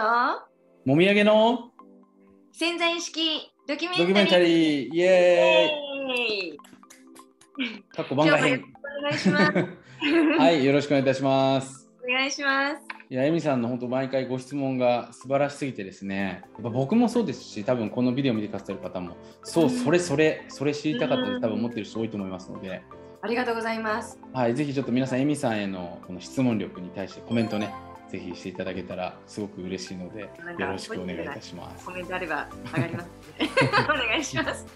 ともみあげの潜在意識ドキュメンタリー。イエーイ。ーイ過去番外編お願いします。はいよろしくお願いいたします。お願いします。いやエミさんの本当毎回ご質問が素晴らしすぎてですね。やっぱ僕もそうですし多分このビデオ見てくださってる方もそううん。それそれそれ知りたかったって多分思ってる人多いと思いますので、ありがとうございます。はい、ぜひちょっと皆さんエミさんへのこの質問力に対してコメントねぜひしていただけたらすごく嬉しいのでよろしくお願いいたしますコメントあれば上がりますのでお願いします。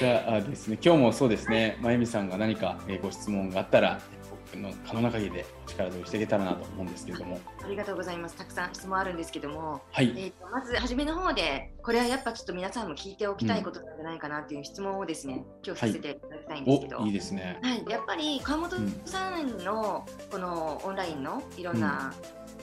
じゃあですね、今日もそうですね、まゆみさんが何かえーご質問があったら、僕の可能な限りでおしていけたらなと思うんですけれども、ありがとうございます。たくさん質問あるんですけども、はい、えー、とまず初めの方で、これはやっぱちょっと皆さんも聞いておきたいことなんじゃないかなっていう質問をですね、今日させていただきたいんですけど、おいいですね。はい、やっぱり川本さんのこのオンラインのいろんな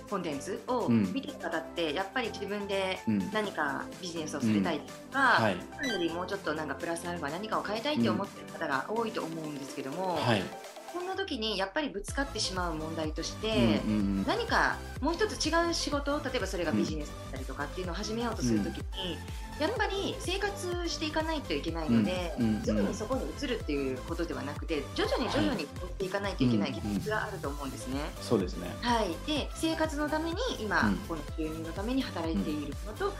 コンテンツをうん。見てる方って、やっぱり自分でうん、何かビジネスをされたいとか、はい、それよりもうちょっとなんかプラスアルファ何かを変えたいって思ってる方が多いと思うんですけども、はい、こんな時にやっぱりぶつかってしまう問題として、うんうんうん。何かもう一つ違う仕事例えばそれがビジネスだったりとかっていうのを始めようとするときに、やっぱり生活していかないといけないので、すぐにそこに移るっていうことではなくて徐々に徐々に移っていかないといけない現実があると思うんですね。そうですね。はい、で生活のために今、うん。この収入のために働いているのと、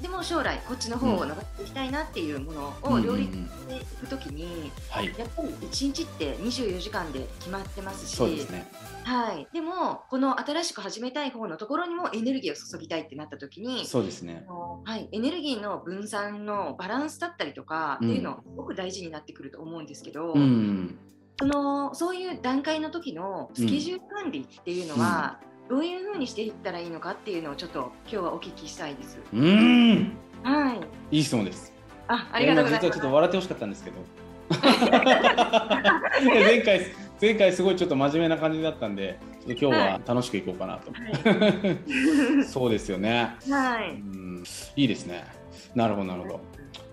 でも将来こっちの方を伸ばしていきたいなっていうものを両立うん。うんうんしていくときに、はい、やっぱり1日って24時間で決まってますしそうですね。はい、でもこの新しく始めたい方のところにもエネルギーを注ぎたいってなった時に、そうですね。はい、エネルギーの分散のバランスだったりとかっていうのはすごく大事になってくると思うんですけど、うん、そのそういう段階の時のスケジュール管理っていうのは、どういうふうにしていったらいいのかっていうのをちょっと今日はお聞きしたいです。うん、はい、いい質問です。あありがとうございます実はちょっ。と笑ってほしかったんですけど。前回前回すごいちょっと真面目な感じだったんで、ちょっと今日は楽しくいこうかなと。はい そうですよね。はい、うん、いいですね。なるほど、なるほど。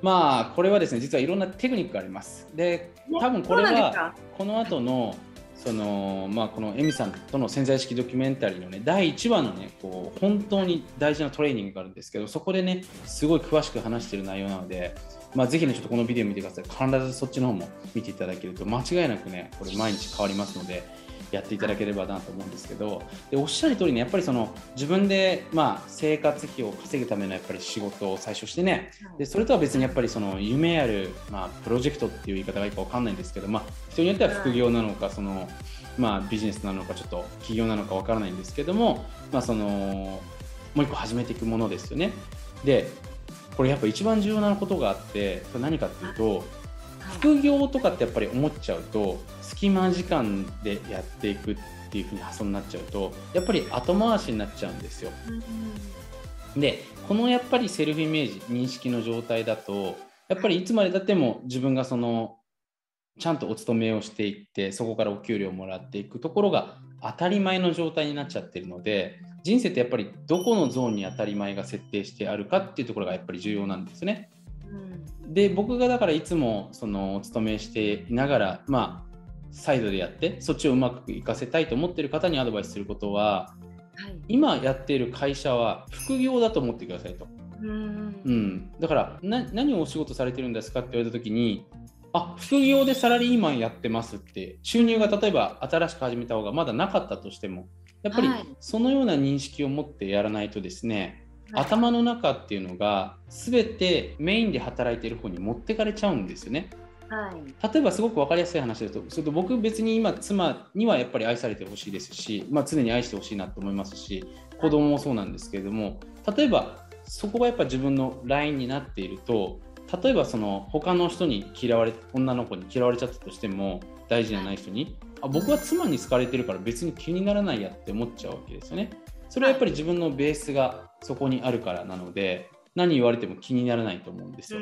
まあ、これはですね、実はいろんなテクニックがあります。で、多分これは、か？この後の、その、まあ、このエミさんとの潜在意識ドキュメンタリーのね、第1話のね、こう、本当に大事なトレーニングがあるんですけど、そこでね、すごい詳しく話している内容なので、まあ、ぜひね、ちょっとこのビデオ見てください。必ずそっちの方も見ていただけると、間違いなくね、これ毎日変わりますので、やっていただければなと思うんですけどでおっしゃる通りねやっぱりその自分で、まあ、生活費を稼ぐためのやっぱり仕事を最初してねでそれとは別にやっぱりその夢ある、まあ、プロジェクトっていう言い方がいいかわかんないんですけど、まあ、人によっては副業なのかその、まあ、ビジネスなのかちょっと企業なのかわからないんですけども、まあ、そのもう一個始めていくものですよね。でこれやっぱ一番重要なことがあって何かっていうと副業とかってやっぱり思っちゃうと隙間時間でやっていくっていうふうに発想になっちゃうとやっぱり後回しになっちゃうんですよ。でこのやっぱりセルフイメージ認識の状態だとやっぱりいつまでたっても自分がそのちゃんとお勤めをしていってそこからお給料をもらっていくところが当たり前の状態になっちゃってるので人生ってやっぱりどこのゾーンに当たり前が設定してあるかっていうところがやっぱり重要なんですね。で僕がだからいつもそのお勤めしていながらまあサイドでやってそっちをうまくいかせたいと思ってる方にアドバイスすることははい。今やっている会社は副業だと思ってくださいと。うんうん、だからな何をお仕事されてるんですかって言われた時にあ副業でサラリーマンやってますって収入が例えば新しく始めた方がまだなかったとしてもやっぱりはい。そのような認識を持ってやらないとですね、はい頭の中っていうのが全てメインで働いている方に持ってかれちゃうんですよね。はい例えばすごく分かりやすい話だとそれと僕別に今妻にはやっぱり愛されてほしいですし、まあ、常に愛してほしいなと思いますし子供もそうなんですけれども例えばそこがやっぱ自分のラインになっていると例えばその他の人に嫌われ女の子に嫌われちゃったとしても大事じゃない人にあ僕は妻に好かれてるから別に気にならないやって思っちゃうわけですよね。それはやっぱり自分のベースがそこにあるからなので何言われても気にならないと思うんですよ。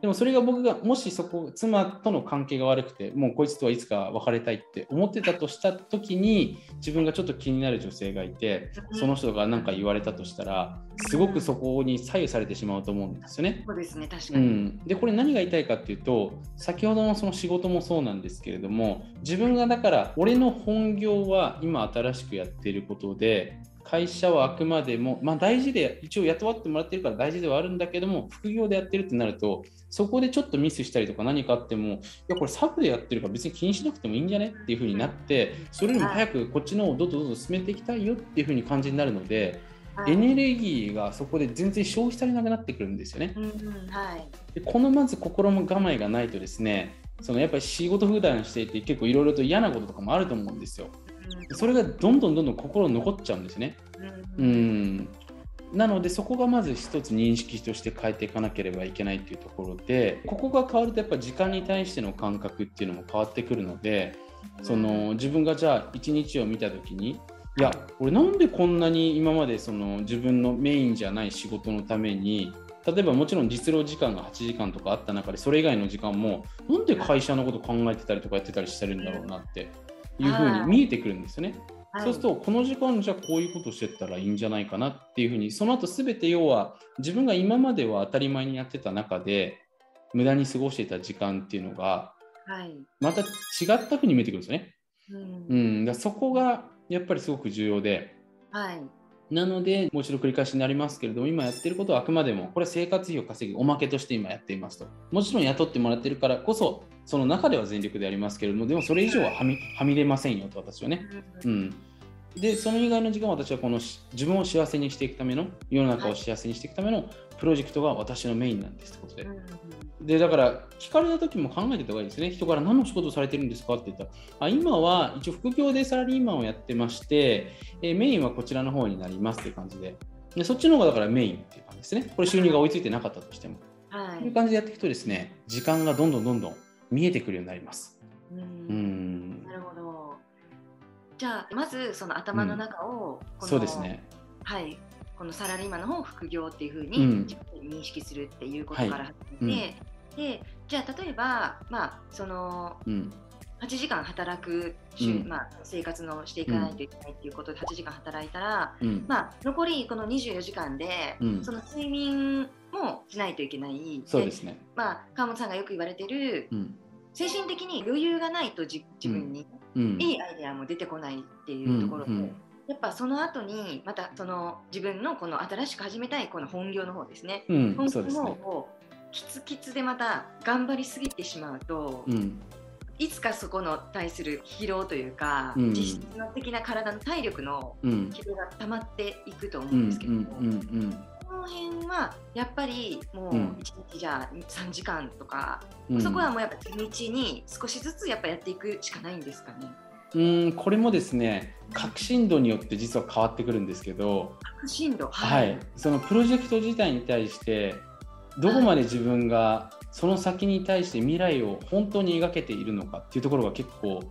でもそれが僕がもしそこ妻との関係が悪くてもうこいつとはいつか別れたいって思ってたとした時に自分がちょっと気になる女性がいてその人が何か言われたとしたらすごくそこに左右されてしまうと思うんですよね。そうですね、確かに。うん、でこれ何が言いたいかっていうと先ほどのその仕事もそうなんですけれども自分がだから俺の本業は今新しくやっていることで会社はあくまでも、まあ、大事で一応雇わってもらってるから大事ではあるんだけども副業でやってるってなるとそこでちょっとミスしたりとか何かあってもいやこれサブでやってるから別に気にしなくてもいいんじゃねっていう風になってそれよりも早くこっちのをどんどんどんどん進めていきたいよっていう風に感じになるので。エネルギーがそこで全然消費されなくなってくるんですよね。うんうんはい。でこのまず心の構えがないとですねそのやっぱり仕事普段していて結構いろいろと嫌なこととかもあると思うんですよ。それがどんどんどんどん心に残っちゃうんですね。ううん。ん。なのでそこがまず一つ認識として変えていかなければいけないっていうところでここが変わるとやっぱ時間に対しての感覚っていうのも変わってくるのでその自分がじゃあ一日を見た時にいや俺なんでこんなに今までその自分のメインじゃない仕事のために例えばもちろん実労時間が8時間とかあった中でそれ以外の時間もなんで会社のこと考えてたりとかやってたりしてるんだろうなっていうふうに見えてくるんですよね。そうするとこの時間じゃあこういうことしてったらいいんじゃないかなっていうふうにその後全て要は自分が今までは当たり前にやってた中で無駄に過ごしていた時間っていうのがはい。また違ったふうに見えてくるんですよね。うんうん、だそこがやっぱりすごく重要ではい。なのでもう一度繰り返しになりますけれども今やってることはあくまでもこれは生活費を稼ぐおまけとして今やっていますともちろん雇ってもらってるからこそその中では全力でやりますけれどもでもそれ以上ははみはみ出ませんよと私はね。うん、でその以外の時間は私はこのし自分を幸せにしていくための世の中を幸せにしていくためのプロジェクトが私のメインなんですってことで。でだから聞かれた時も考えてた方がいいですね。人から何の仕事をされてるんですかって言ったらあ今は一応副業でサラリーマンをやってまして、えーメインはこちらの方になりますっていう感じで。でそっちの方がだからメインっていう感じですね。これ収入が追いついてなかったとしても。はこういう感じでやっていくとですね時間がどんどんどんどん見えてくるようになります。ううん。んなるほど。じゃあまずその頭の中を、このそうですね。はい。このサラリーマンの方を副業っていうふううん。に自分で認識するっていうことから始めて、でじゃあ例えばまあそのうん。8時間働くまあ、生活のしていかないといけないっていうことで8時間働いたら、うん。まあ、残りこの24時間で、うん。その睡眠もしないといけない。そうですね。まあ、川本さんがよく言われてるうん。精神的に余裕がないとじ自分にうん。いいアイデアも出てこないっていうところで、うんうん。やっぱその後にまたその自分のこの新しく始めたいこの本業の方ですね、うん本業の方をキツキツでまた頑張りすぎてしまうと、うん。いつかそこの対する疲労というか、うん。実質の的な体の体力のうん。疲労が溜まっていくと思ううんんですけど、うんうんこの辺はやっぱりもううん。1日じゃあ3時間とか、うん。そこはもうやっぱ地道に少しずつやっぱやっていくしかないんですかね。うんこれもですね革新度によって実は変わってくるんですけど。革新度はい、そのプロジェクト自体に対してどこまで自分がその先に対して未来を本当に描けているのかっていうところが結構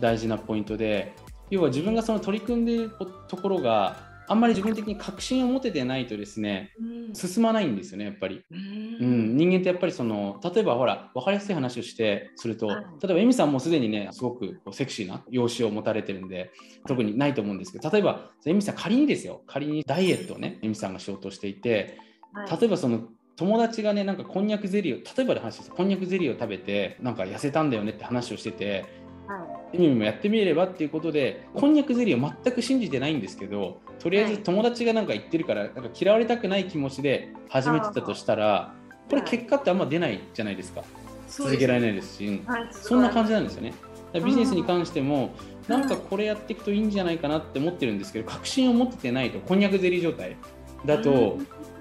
大事なポイントで要は自分がその取り組んでいるところがあんまり自分的に確信を持ててないとですねうん。進まないんですよねやっぱり。ううん。ん、人間ってやっぱりその例えばほら分かりやすい話をしてすると、はい。例えばエミさんもすでにねすごくセクシーな容姿を持たれてるんで特にないと思うんですけど例えばエミさん仮にですよ。仮にダイエットをねエミさんがしようとしていてはい。例えばその友達がねなんかこんにゃくゼリーを例えばで話ですこんにゃくゼリーを食べてなんか痩せたんだよねって話をしててはエミもやってみればっていうことでこんにゃくゼリーを全く信じてないんですけどとりあえずはい。友達がなんか言ってるからなんか嫌われたくない気持ちで始めてたとしたらこれ結果ってあんま出ないじゃないですか。い続けられないですし、そんな感じなんですよね。ビジネスにうん関しても、なんかこれやっていくといいんじゃないかなって思ってるんですけど、確信を持っててないと、こんにゃくゼリー状態だと、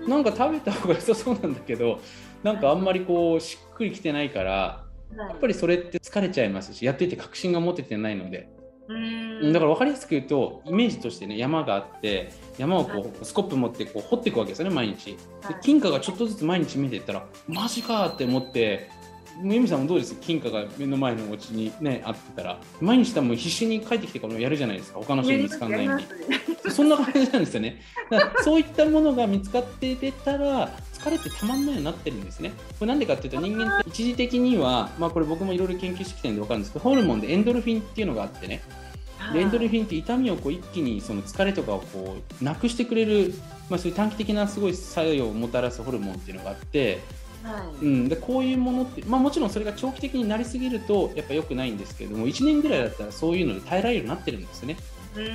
なんか食べた方が良さそうなんだけど、なんかあんまりこう、しっくりきてないから、ややっぱりそれって疲れちゃいますし、やっていて確信が持ててないので、うん。だから分かりやすく言うと、イメージとしてね、山があって、山をこうスコップ持ってこう掘っていくわけですよね、毎日。ではい。金貨がちょっとずつ毎日見えていったら、マジかって思って、由美さんもどうです？金貨が目の前のお家にね、あってたら、毎日多分必死に帰ってきてからやるじゃないですか、他の人に見つかんないように。そんな感じなんですよね。だからそういったものが見つかって出たら、疲れてたまんないようになってるんですね。これなんでかっていうと、人間って一時的には、まあこれ僕もいろいろ研究してきてるんで分かるんですけど、ホルモンでエンドルフィンっていうのがあってね、でエンドルフィンって痛みをこう一気にその疲れとかをこうなくしてくれる、まあ、そういう短期的なすごい作用をもたらすホルモンっていうのがあって、はい。うん、でこういうものって、まあ、もちろんそれが長期的になりすぎるとやっぱ良くないんですけれども1年ぐらいだったらそういうので耐えられるようになってるんですよね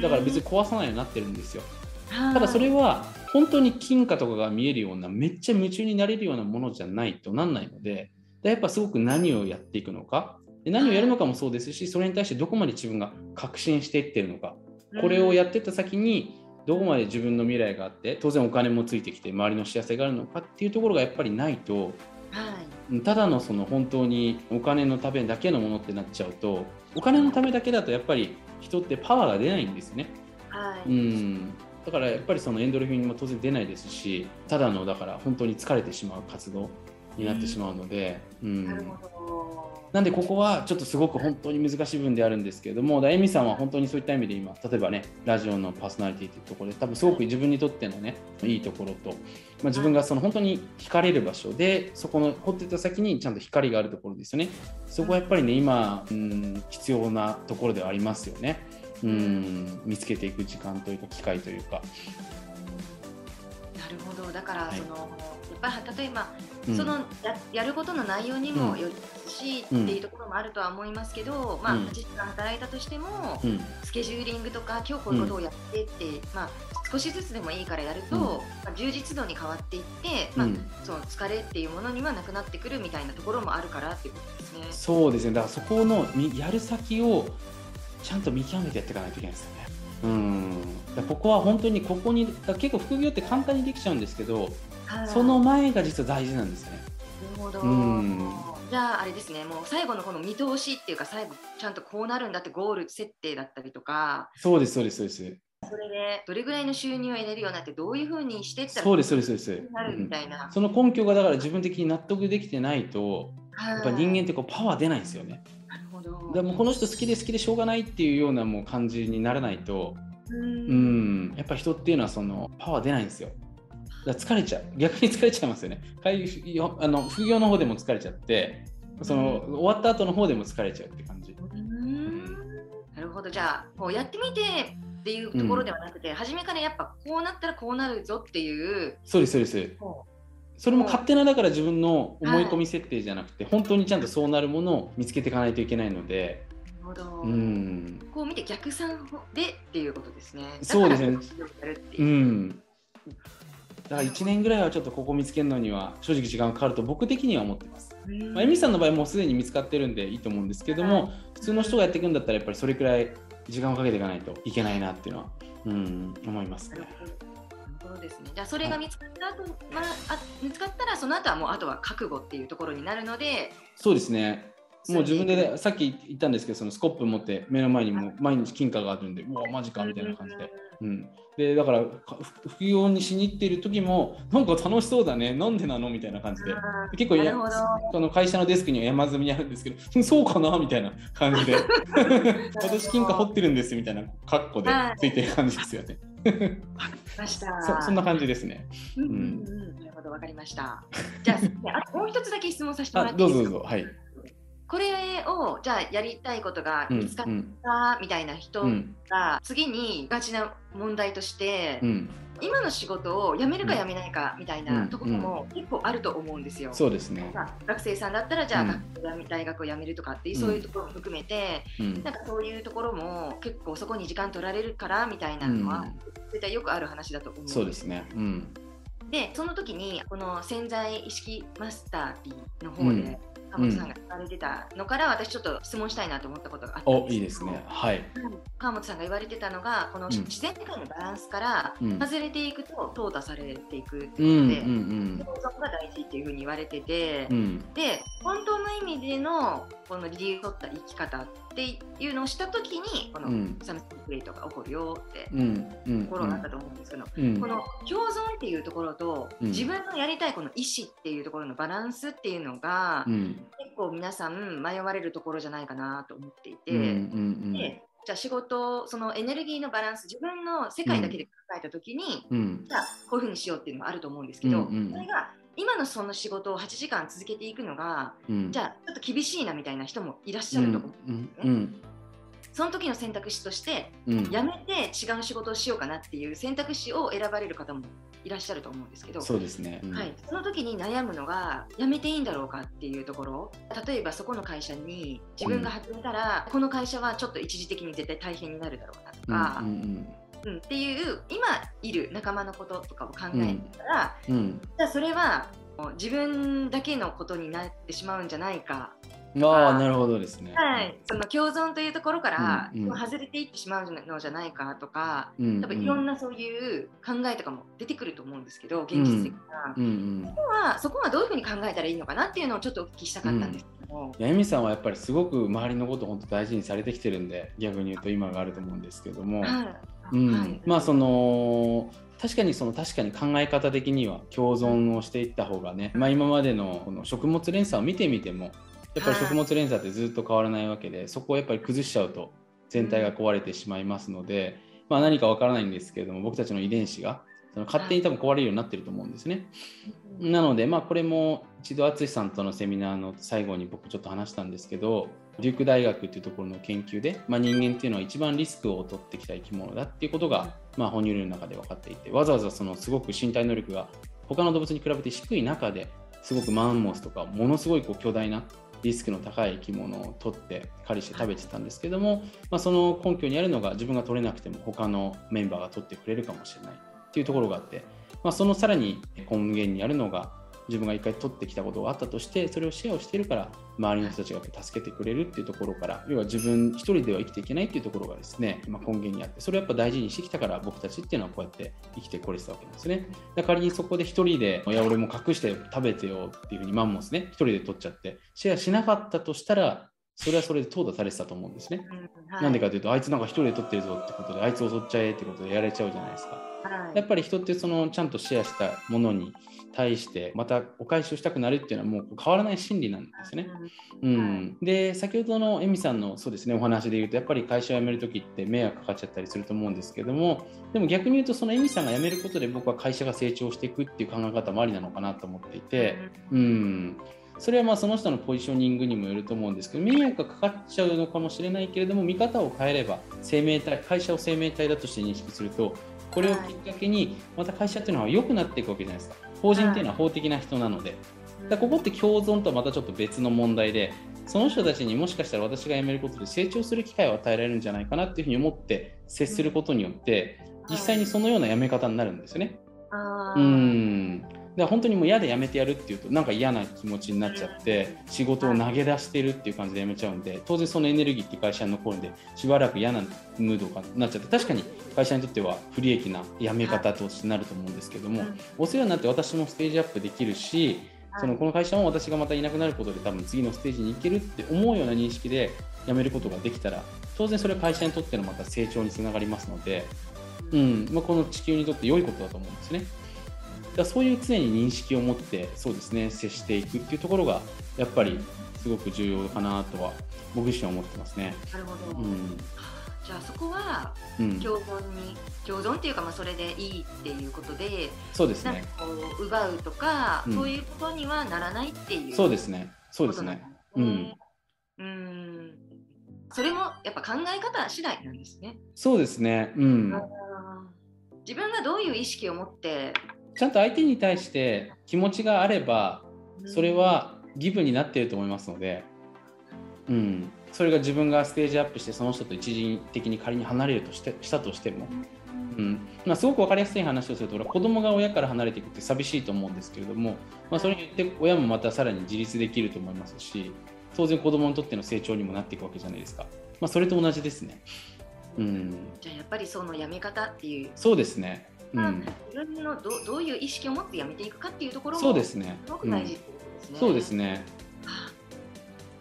だから別に壊さないようになってるんですよ。ただそれは本当に金貨とかが見えるようなめっちゃ夢中になれるようなものじゃないとなんないのでやっぱすごく何をやっていくのか。で何をやるのかもそうですしそれに対してどこまで自分が確信していってるのか。これをやってった先にどこまで自分の未来があって当然お金もついてきて周りの幸せがあるのかっていうところがやっぱりないと、はい、ただのその本当にお金のためだけのものってなっちゃうとお金のためだけだとやっぱり人ってパワーが出ないんですね。はい、うんだからやっぱりそのエンドルフィンも当然出ないですしただのだから本当に疲れてしまう活動になってしまうので、うん、なるほどなんでここはちょっとすごく本当に難しい部分であるんですけれども、だエミさんは本当にそういった意味で今、例えばね、ラジオのパーソナリティというところで、多分すごく自分にとってのね、いいところと、まあ、自分がその本当に惹かれる場所で、そこの掘ってた先にちゃんと光があるところですよね。そこはやっぱりね、今、うん、必要なところではありますよね。うん、見つけていく時間というか、機会というか。なるほど、だからその、はいやっぱ例えば、うん、そのややることの内容にもよりますし、うん、っていうところもあるとは思いますけど、まあ、8時間働いたとしても、スケジューリングとか今日こういうことをやってって、まあ、少しずつでもいいからやると、まあ、充実度に変わっていって、まあその疲れっていうものにはなくなってくるみたいなところもあるからっていうことですね。そうですね。だからそこのやる先をちゃんと見極めてやっていかないといけないですよね。うん。ここは本当にここに結構副業って簡単にできちゃうんですけどその前が実は大事なんですね。なるほど、うん。じゃああれですね。もう最後のこの見通しっていうか最後ちゃんとこうなるんだってゴール設定だったりとか。そうですそうですそうです。それでどれぐらいの収入を得れるようになってどういうふうにしてったらそうですそうですそうです。なるみたいな、うん、その根拠がだから自分的に納得できてないとやっぱ人間ってこうパワー出ないんですよねでもこの人好きで好きでしょうがないっていうようなもう感じにならないとうん。やっぱ人っていうのはそのパワー出ないんですよ。疲れちゃう逆に疲れちゃいますよね。あの副業の方でも疲れちゃってその、終わった後の方でも疲れちゃうって感じ。なるほど。じゃあこうやってみてっていうところではなくて、うん、初めからやっぱこうなったらこうなるぞっていうそうですそうですそれも勝手なだから自分の思い込み設定じゃなくて、はい、本当にちゃんとそうなるものを見つけていかないといけないので。なるほど、うん、こう見て逆算でっていうことですね。そうですね。うん。だから1年ぐらいはちょっとここ見つけるのには正直時間かかると僕的には思ってます。まあ、エミさんの場合もうすでに見つかってるんでいいと思うんですけども、普通の人がやっていくんだったらやっぱりそれくらい時間をかけていかないといけないなっていうのは、うん、思いますね。そうですね。じゃあそれが見つかった後、まあ、あ見つかったらその後はもうあとは覚悟っていうところになるので、そうですね。もう自分で、ね、さっき言ったんですけど、そのスコップ持って目の前にも毎日金貨があるんで、うわ、マジかみたいな感じで。うん、でだから副業にしに行っている時もなんか楽しそうだねなんでなのみたいな感じで結構やその会社のデスクには山積みにあるんですけど そうかなみたいな感じで 私金貨掘ってるんですみたいなカッコでついてる感じですよね。ました そそんな感じですね。うん、うん、なるほどわかりました。じゃあもう一つだけ質問させてもらっていいですか？どうぞどうぞはい。これをじゃあやりたいことが見つかったみたいな人が次にガチな問題として、今の仕事を辞めるか辞めないかみたいなところも結構あると思うんですよ。そうですね。学生さんだったらじゃあ学大学を辞めるとかっていうそういうところも含めて、なんかそういうところも結構そこに時間取られるからみたいなのは絶対よくある話だと思うんです。そうですね。うん。でその時にこの潜在意識マスターの方で、川本さん。が言われてたのから、私ちょっと質問したいなと思ったことがあったんですいいですね。はい。川本さんが言われてたのが、この自然界のバランスから外れていくと淘汰されていくっていうことで、共存が大事っていうふうに言われてて、で、本当の意味でのこの理由を取った生き方っていうのをしたときに、このサムスンプレートが起こるよってところがあったと思うんですけど、この共存っていうところと、自分のやりたいこの意思っていうところのバランスっていうのが、結構皆さん迷われるところじゃないかなと思っていて、でじゃあ仕事そのエネルギーのバランス自分の世界だけで考えた時に、うん、じゃあこういうふうにしようっていうのがあると思うんですけど、うんうん、それが今のその仕事を8時間続けていくのが、うん、じゃあちょっと厳しいなみたいな人もいらっしゃると思うんですね。うんうんその時の選択肢として、うん、やめて違う仕事をしようかなっていう選択肢を選ばれる方もいらっしゃると思うんですけどそうですね、うん、はい、その時に悩むのがやめていいんだろうかっていうところ。例えばそこの会社に自分が始めたら、うん、この会社はちょっと一時的に絶対大変になるだろうなとか、うんうんうん。うん、っていう今いる仲間のこととかを考えたら、うん、じゃあそれは自分だけのことになってしまうんじゃないかああなるほどですね。はい、その共存というところから、うんうん、外れていってしまうのじゃないかとか、うんうん、多分いろんなそういう考えとかも出てくると思うんですけど現実的な、うんうん、そこはそこはどういうふうに考えたらいいのかなっていうのをちょっとお聞きしたかったんですけど、うん、やエミさんはやっぱりすごく周りのことを本当大事にされてきてるんで逆に言うと今があると思うんですけども、はい。うん。はい、まあその確かにその確かに考え方的には共存をしていった方がね、まあ、今までのこの食物連鎖を見てみてもやっぱり食物連鎖ってずっと変わらないわけでそこをやっぱり崩しちゃうと全体が壊れてしまいますので、まあ、何かわからないんですけれども僕たちの遺伝子がその勝手に多分壊れるようになってると思うんですね。なので、まあ、これも一度淳さんとのセミナーの最後に僕ちょっと話したんですけどデューク大学っていうところの研究で、まあ、人間っていうのは一番リスクを取ってきた生き物だっていうことが、まあ、哺乳類の中で分かっていてわざわざそのすごく身体能力が他の動物に比べて低い中ですごくマンモスとかものすごいこう巨大なリスクの高い生き物を取って狩りして食べてたんですけども、まあ、その根拠にあるのが自分が取れなくても他のメンバーが取ってくれるかもしれないっていうところがあって、まあ、そのさらに根源にあるのが自分が一回取ってきたことがあったとしてそれをシェアをしているから周りの人たちが助けてくれるっていうところから要は自分一人では生きていけないっていうところがですね、まあ、根源にあってそれをやっぱ大事にしてきたから僕たちっていうのはこうやって生きてこれてたわけなんですねだ仮にそこで一人でいや俺も隠して食べてよっていうふうにマンモスね一人で取っちゃってシェアしなかったとしたらそれはそれで淘汰されてたと思うんですね。な、うん、んでかというと、あいつなんか一人で取ってるぞってことで、あいつ襲っちゃえってことでやられちゃうじゃないですか。はい、やっぱり人ってそのちゃんとシェアしたものに対してまたお返しをしたくなるっていうのはもう変わらない心理なんですね。うん、で先ほどのエミさんのそうですねお話で言うとやっぱり会社を辞める時って迷惑かかっちゃったりすると思うんですけどもでも逆に言うとそのエミさんが辞めることで僕は会社が成長していくっていう考え方もありなのかなと思っていて、うん、それはまあその人のポジショニングにもよると思うんですけど迷惑がかかっちゃうのかもしれないけれども見方を変えれば生命体会社を生命体だとして認識するとこれをきっかけにまた会社っていうのは良くなっていくわけじゃないですか。法人っていうのは法的な人なので。だここって共存とはまたちょっと別の問題でその人たちにもしかしたら私が辞めることで成長する機会を与えられるんじゃないかなっていうふうに思って接することによって実際にそのような辞め方になるんですよね。うんだ本当にもう嫌で辞めてやるっていうとなんか嫌な気持ちになっちゃって仕事を投げ出してるっていう感じで辞めちゃうんで当然そのエネルギーって会社に残るんでしばらく嫌なムードがなっちゃって確かに会社にとっては不利益な辞め方としてなると思うんですけどもお世話になって私もステージアップできるしそのこの会社も私がまたいなくなることで多分次のステージに行けるって思うような認識で辞めることができたら当然それは会社にとってのまた成長につながりますので、うんまあ、この地球にとって良いことだと思うんですね。だそういう常に認識を持ってそうですね接していくっていうところがやっぱりすごく重要かなとは僕自身は思ってますね。なるほど、うん、じゃあそこは共存に、うん、共存っていうかまあそれでいいっていうことでそうですねこう奪うとか、うん、そういうことにはならないっていうそうですねそうですね。うん、うんそれもやっぱ考え方次第なんですね。そうですね。うん。自分がどういう意識を持ってちゃんと相手に対して気持ちがあればそれはギブになっていると思いますので、うん、それが自分がステージアップしてその人と一時的に仮に離れるとしてしたとしても、うん。まあ、すごく分かりやすい話をすると子供が親から離れていくって寂しいと思うんですけれども、まあ、それによって親もまたさらに自立できると思いますし当然子供にとっての成長にもなっていくわけじゃないですか、まあ、それと同じですね。うん、じゃあやっぱりそのやめ方っていう。そうですねうん、自分のどどういう意識を持ってやめていくかっていうところもそうですねすごく大事ですね。そうですね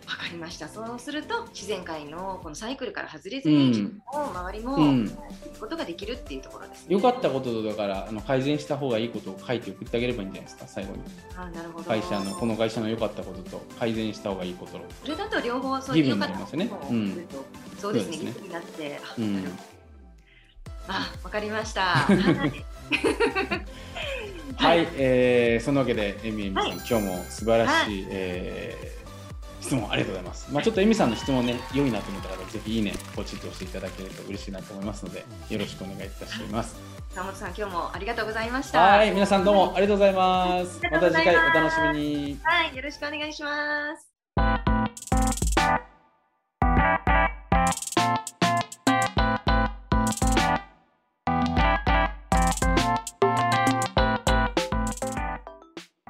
わかりました。そうすると自然界のこのサイクルから外れずに、自分も周りも、うん、ことができるっていうところです、ね、よかったことだからあの改善した方がいいことを書いて送ってあげればいいんじゃないですか最後に。あなるほど。会社のこの会社の良かったことと改善した方がいいことそれだと両方そういう良かったことね。うん。そうですね。ギブになって。うん。あ、わかりました。はい。はい、えー、そのわけでエミエミさん、はい、今日も素晴らしい、はい、えー、質問ありがとうございます。まあちょっとエミさんの質問ね良いなと思った方ぜひいいねポチッと押していただけると嬉しいなと思いますのでよろしくお願いいたします。山本さん今日もありがとうございました。はい皆さんどうもありがとうございます。また次回お楽しみに。はいよろしくお願いします。